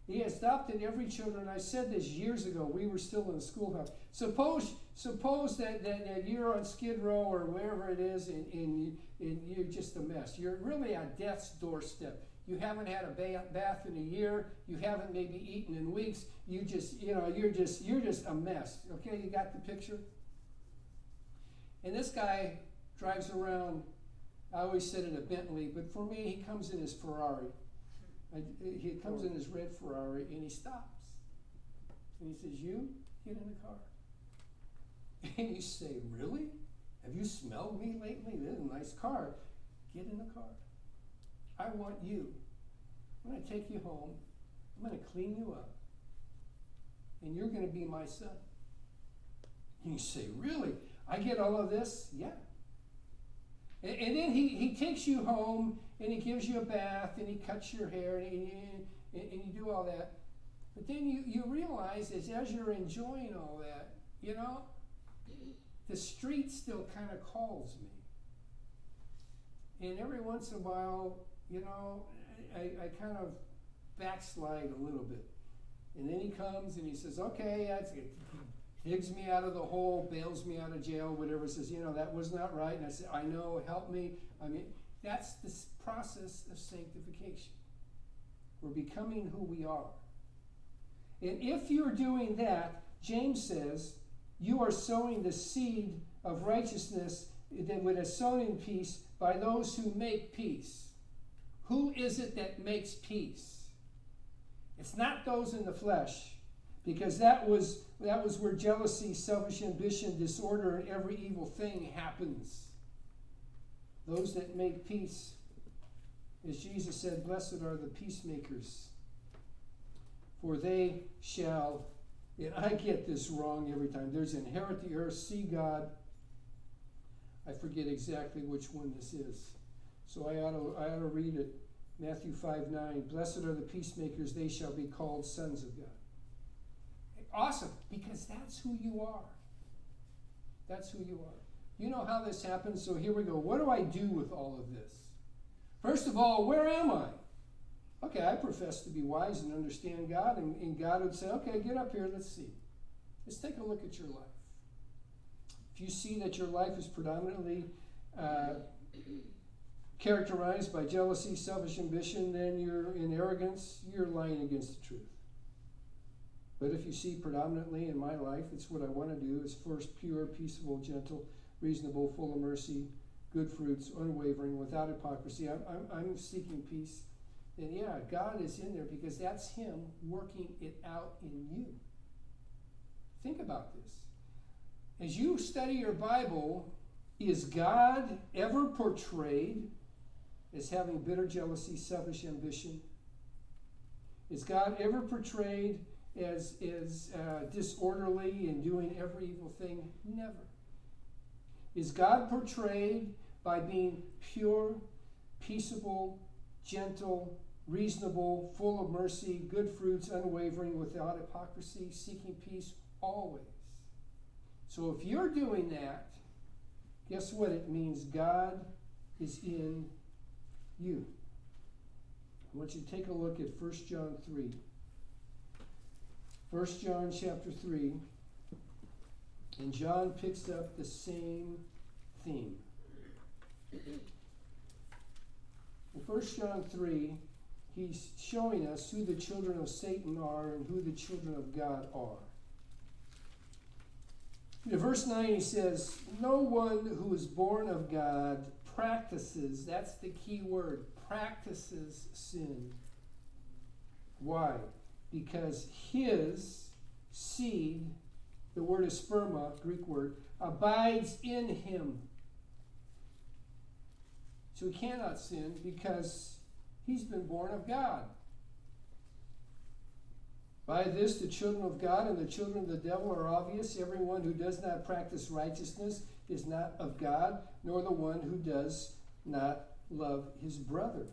He has adopted every children. I said this years ago. We were still in the schoolhouse. Suppose, suppose that, that, that you're on Skid Row or wherever it is, and, and, and you're just a mess. You're really on death's doorstep. You haven't had a bath in a year. You haven't maybe eaten in weeks. You just, you know, you're just, you're just a mess. Okay, you got the picture. And this guy drives around. I always said in a Bentley, but for me, he comes in his Ferrari. I, he comes in his red Ferrari and he stops. And he says, You get in the car. And you say, Really? Have you smelled me lately? This is a nice car. Get in the car. I want you. I'm going to take you home. I'm going to clean you up. And you're going to be my son. And you say, Really? I get all of this? Yeah. And, and then he, he takes you home and he gives you a bath and he cuts your hair and, he, and, and you do all that. But then you, you realize is as you're enjoying all that, you know, the street still kind of calls me. And every once in a while, you know, I, I kind of backslide a little bit. And then he comes and he says, okay, that's it. Digs me out of the hole, bails me out of jail, whatever, says, you know, that was not right. And I said, I know, help me. I mean, that's the process of sanctification. We're becoming who we are. And if you're doing that, James says, you are sowing the seed of righteousness that would have sown in peace by those who make peace. Who is it that makes peace? It's not those in the flesh, because that was that was where jealousy, selfish ambition, disorder, and every evil thing happens. Those that make peace, as Jesus said, blessed are the peacemakers, for they shall and I get this wrong every time. There's inherit the earth, see God. I forget exactly which one this is. So I ought to, I ought to read it. Matthew 5 9. Blessed are the peacemakers, they shall be called sons of God. Awesome, because that's who you are. That's who you are. You know how this happens, so here we go. What do I do with all of this? First of all, where am I? Okay, I profess to be wise and understand God, and, and God would say, okay, get up here, let's see. Let's take a look at your life. If you see that your life is predominantly uh, characterized by jealousy, selfish ambition, then you're in arrogance, you're lying against the truth. But if you see predominantly in my life, it's what I want to do is first pure, peaceable, gentle, reasonable, full of mercy, good fruits, unwavering, without hypocrisy. I'm, I'm, I'm seeking peace then yeah, God is in there because that's Him working it out in you. Think about this. As you study your Bible, is God ever portrayed as having bitter jealousy, selfish ambition? Is God ever portrayed as, as uh, disorderly and doing every evil thing? Never. Is God portrayed by being pure, peaceable, gentle, reasonable, full of mercy, good fruits, unwavering, without hypocrisy, seeking peace always. So if you're doing that, guess what? It means God is in you. I want you to take a look at 1 John 3. 1 John chapter 3. And John picks up the same theme. In 1 John 3, he's showing us who the children of Satan are and who the children of God are. In verse 9, he says, No one who is born of God practices, that's the key word, practices sin. Why? Because his seed, the word is sperma, Greek word, abides in him. So he cannot sin because he's been born of God. By this, the children of God and the children of the devil are obvious. Everyone who does not practice righteousness is not of God, nor the one who does not love his brother.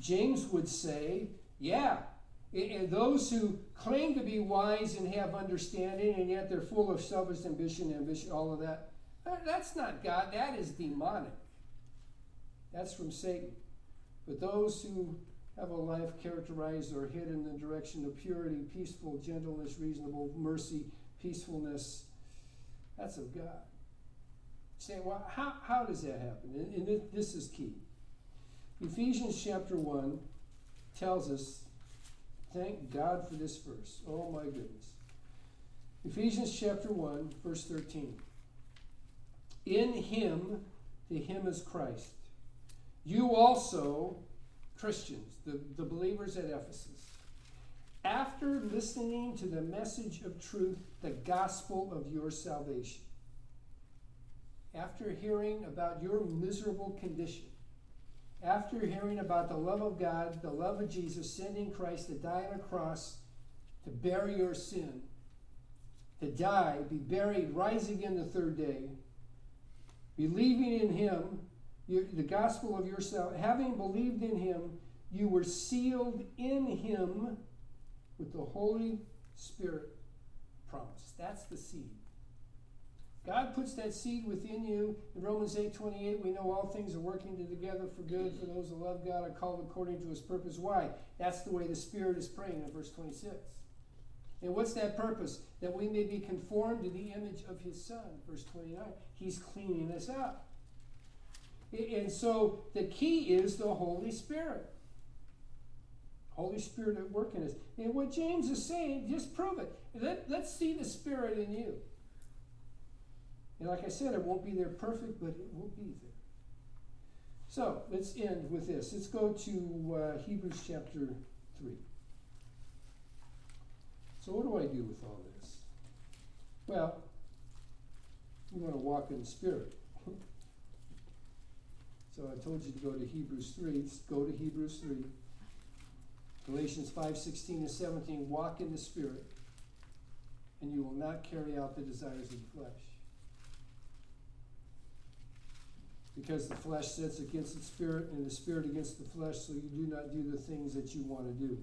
James would say, yeah, and those who claim to be wise and have understanding, and yet they're full of selfish ambition, ambition, all of that, uh, that's not God. That is demonic. That's from Satan. But those who have a life characterized or hid in the direction of purity, peaceful, gentleness, reasonable, mercy, peacefulness, that's of God. Say, well, how, how does that happen? And, and this is key. Ephesians chapter 1 tells us, thank God for this verse. Oh my goodness. Ephesians chapter 1, verse 13. In him, the him is Christ you also, Christians, the, the believers at Ephesus, after listening to the message of truth, the gospel of your salvation, after hearing about your miserable condition, after hearing about the love of God, the love of Jesus, sending Christ to die on a cross to bear your sin, to die, be buried, rise again the third day, believing in Him, the gospel of yourself, having believed in Him, you were sealed in Him with the Holy Spirit promise. That's the seed. God puts that seed within you. In Romans 8 28, we know all things are working together for good for those who love God are called according to his purpose. Why? That's the way the Spirit is praying in verse 26. And what's that purpose? That we may be conformed to the image of his Son. Verse 29. He's cleaning us up. And so the key is the Holy Spirit. Holy Spirit at work in us. And what James is saying, just prove it. Let, let's see the Spirit in you. And like I said, it won't be there perfect, but it will be there. So let's end with this. Let's go to uh, Hebrews chapter 3. So, what do I do with all this? Well, you want to walk in the Spirit. so, I told you to go to Hebrews 3. Let's go to Hebrews 3. Galatians 5 16 and 17. Walk in the Spirit, and you will not carry out the desires of the flesh. Because the flesh sits against the spirit, and the spirit against the flesh, so you do not do the things that you want to do.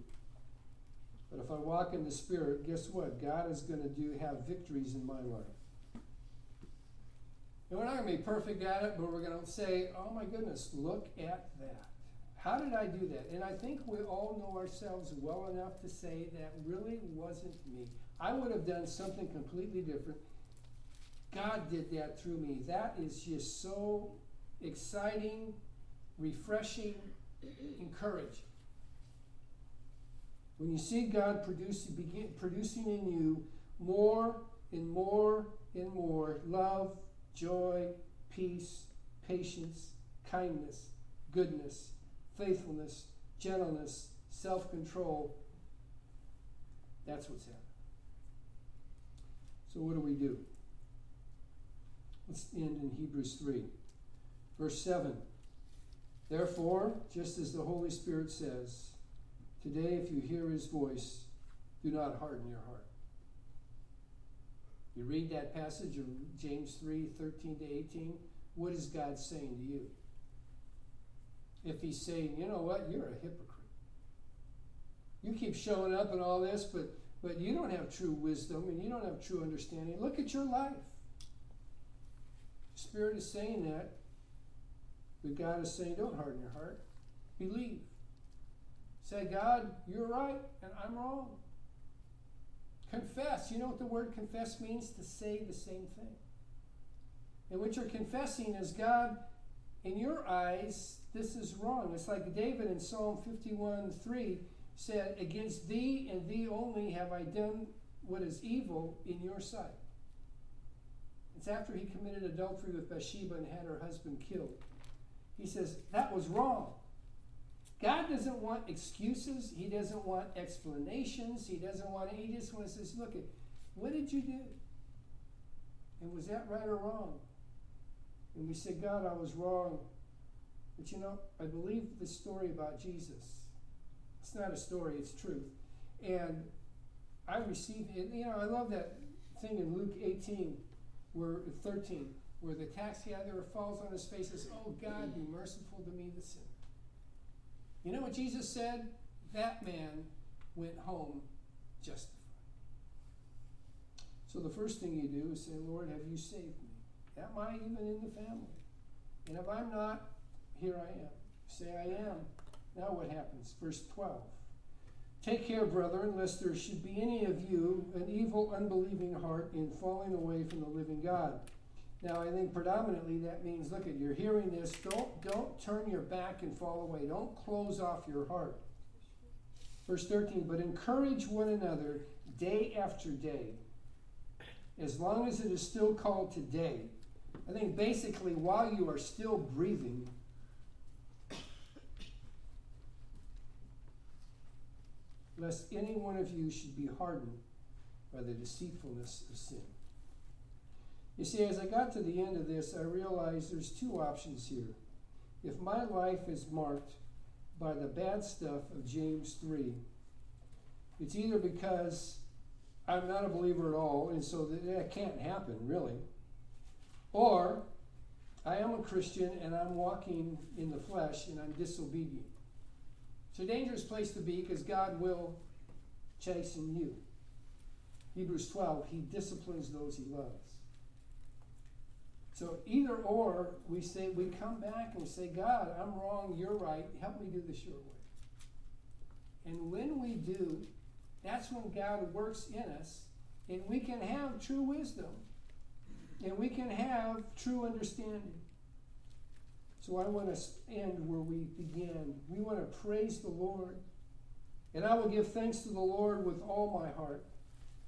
But if I walk in the spirit, guess what? God is going to do have victories in my life. And we're not going to be perfect at it, but we're going to say, oh my goodness, look at that. How did I do that? And I think we all know ourselves well enough to say that really wasn't me. I would have done something completely different. God did that through me. That is just so exciting, refreshing, encouraging. When you see God produce, begin, producing in you more and more and more love, joy, peace, patience, kindness, goodness, faithfulness, gentleness, self control, that's what's happening. So, what do we do? Let's end in Hebrews 3. Verse 7 Therefore, just as the Holy Spirit says, today if you hear his voice, do not harden your heart. You read that passage of James 3 13 to 18. What is God saying to you? If he's saying, you know what, you're a hypocrite. You keep showing up and all this, but, but you don't have true wisdom and you don't have true understanding. Look at your life. The Spirit is saying that. But God is saying, don't harden your heart. Believe. Say, God, you're right and I'm wrong. Confess. You know what the word confess means? To say the same thing. And what you're confessing is, God, in your eyes, this is wrong. It's like David in Psalm 51 3 said, Against thee and thee only have I done what is evil in your sight. It's after he committed adultery with Bathsheba and had her husband killed. He says, That was wrong. God doesn't want excuses. He doesn't want explanations. He doesn't want, he just wants to Look, at what did you do? And was that right or wrong? And we said, God, I was wrong. But you know, I believe the story about Jesus. It's not a story, it's truth. And I received it. You know, I love that thing in Luke 18, where 13, where the tax gatherer falls on his face and says, Oh God, be merciful to me, the sinner. You know what Jesus said? That man went home justified. So the first thing you do is say, Lord, have you saved me? Am I even in the family? And if I'm not, here I am. Say I am. Now what happens? Verse 12. Take care, brethren, lest there should be any of you an evil, unbelieving heart in falling away from the living God. Now, I think predominantly that means, look at you're hearing this. Don't don't turn your back and fall away. Don't close off your heart. Verse 13, but encourage one another day after day, as long as it is still called today. I think basically while you are still breathing, lest any one of you should be hardened by the deceitfulness of sin. You see, as I got to the end of this, I realized there's two options here. if my life is marked by the bad stuff of James 3, it's either because I'm not a believer at all, and so that, can't happen, really, or I am a Christian and I'm walking in the flesh and I'm disobedient. It's a dangerous place to be because God will chasten you. Hebrews 12, he disciplines those he loves. So either or, we say we come back and say, God, I'm wrong, you're right, help me do this your way. And when we do, that's when God works in us, and we can have true wisdom, and we can have true understanding. So I want to end where we began. We want to praise the Lord. And I will give thanks to the Lord with all my heart.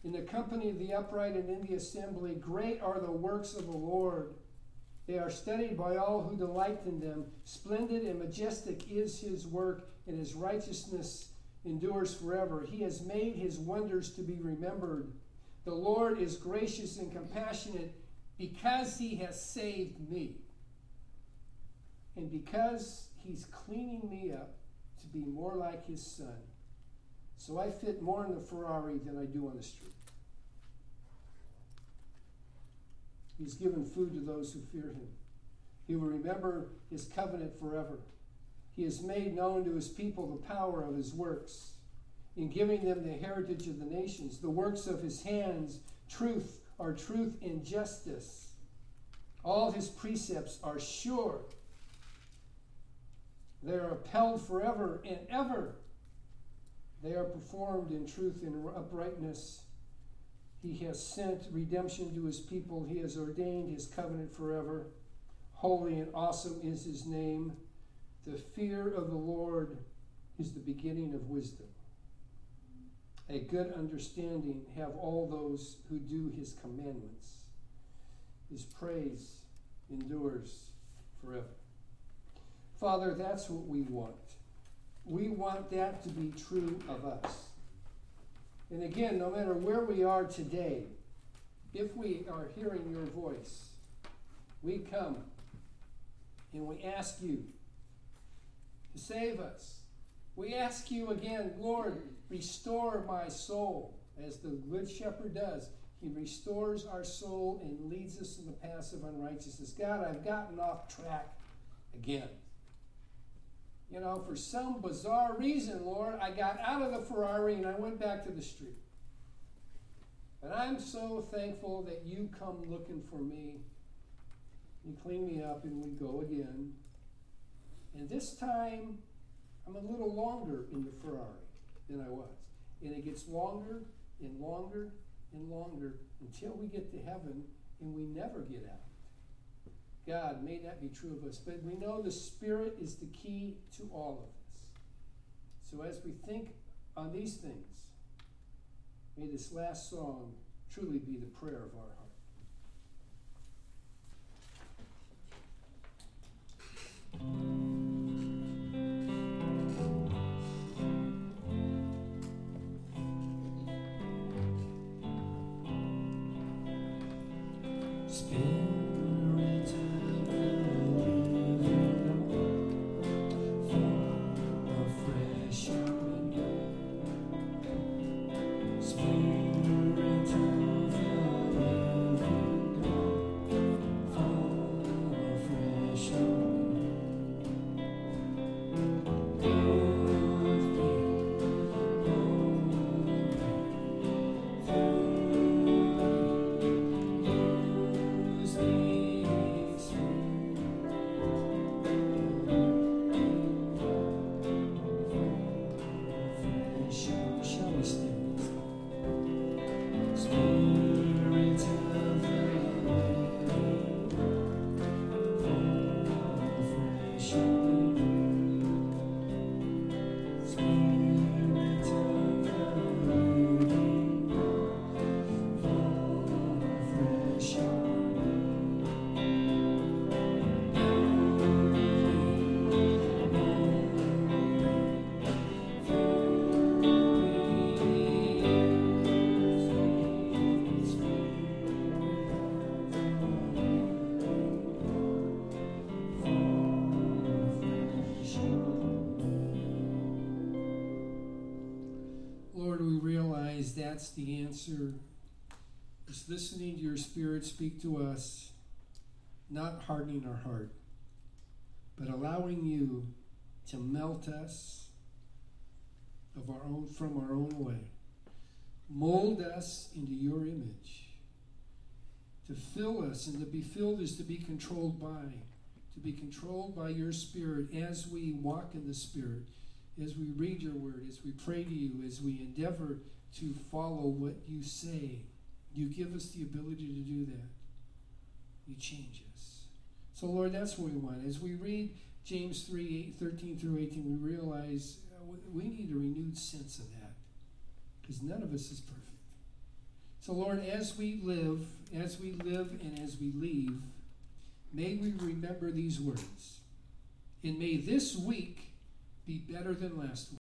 In the company of the upright and in the assembly, great are the works of the Lord. They are studied by all who delight in them. Splendid and majestic is his work, and his righteousness endures forever. He has made his wonders to be remembered. The Lord is gracious and compassionate because he has saved me. And because he's cleaning me up to be more like his son. So I fit more in the Ferrari than I do on the street. He's given food to those who fear him. He will remember his covenant forever. He has made known to his people the power of his works, in giving them the heritage of the nations. The works of his hands, truth, are truth and justice. All his precepts are sure. They are upheld forever and ever. They are performed in truth and uprightness. He has sent redemption to his people. He has ordained his covenant forever. Holy and awesome is his name. The fear of the Lord is the beginning of wisdom. A good understanding have all those who do his commandments. His praise endures forever. Father, that's what we want. We want that to be true of us. And again, no matter where we are today, if we are hearing your voice, we come and we ask you to save us. We ask you again, Lord, restore my soul, as the Good Shepherd does. He restores our soul and leads us in the paths of unrighteousness. God, I've gotten off track again. You know, for some bizarre reason, Lord, I got out of the Ferrari and I went back to the street. And I'm so thankful that you come looking for me. You clean me up and we go again. And this time, I'm a little longer in the Ferrari than I was. And it gets longer and longer and longer until we get to heaven and we never get out. God, may that be true of us. But we know the Spirit is the key to all of this. So as we think on these things, may this last song truly be the prayer of our heart. That's the answer. Is listening to your spirit speak to us, not hardening our heart, but allowing you to melt us of our own from our own way. Mold us into your image. To fill us and to be filled is to be controlled by. To be controlled by your spirit as we walk in the spirit, as we read your word, as we pray to you, as we endeavor to follow what you say. You give us the ability to do that. You change us. So, Lord, that's what we want. As we read James 3 8, 13 through 18, we realize uh, we need a renewed sense of that because none of us is perfect. So, Lord, as we live, as we live, and as we leave, may we remember these words. And may this week be better than last week.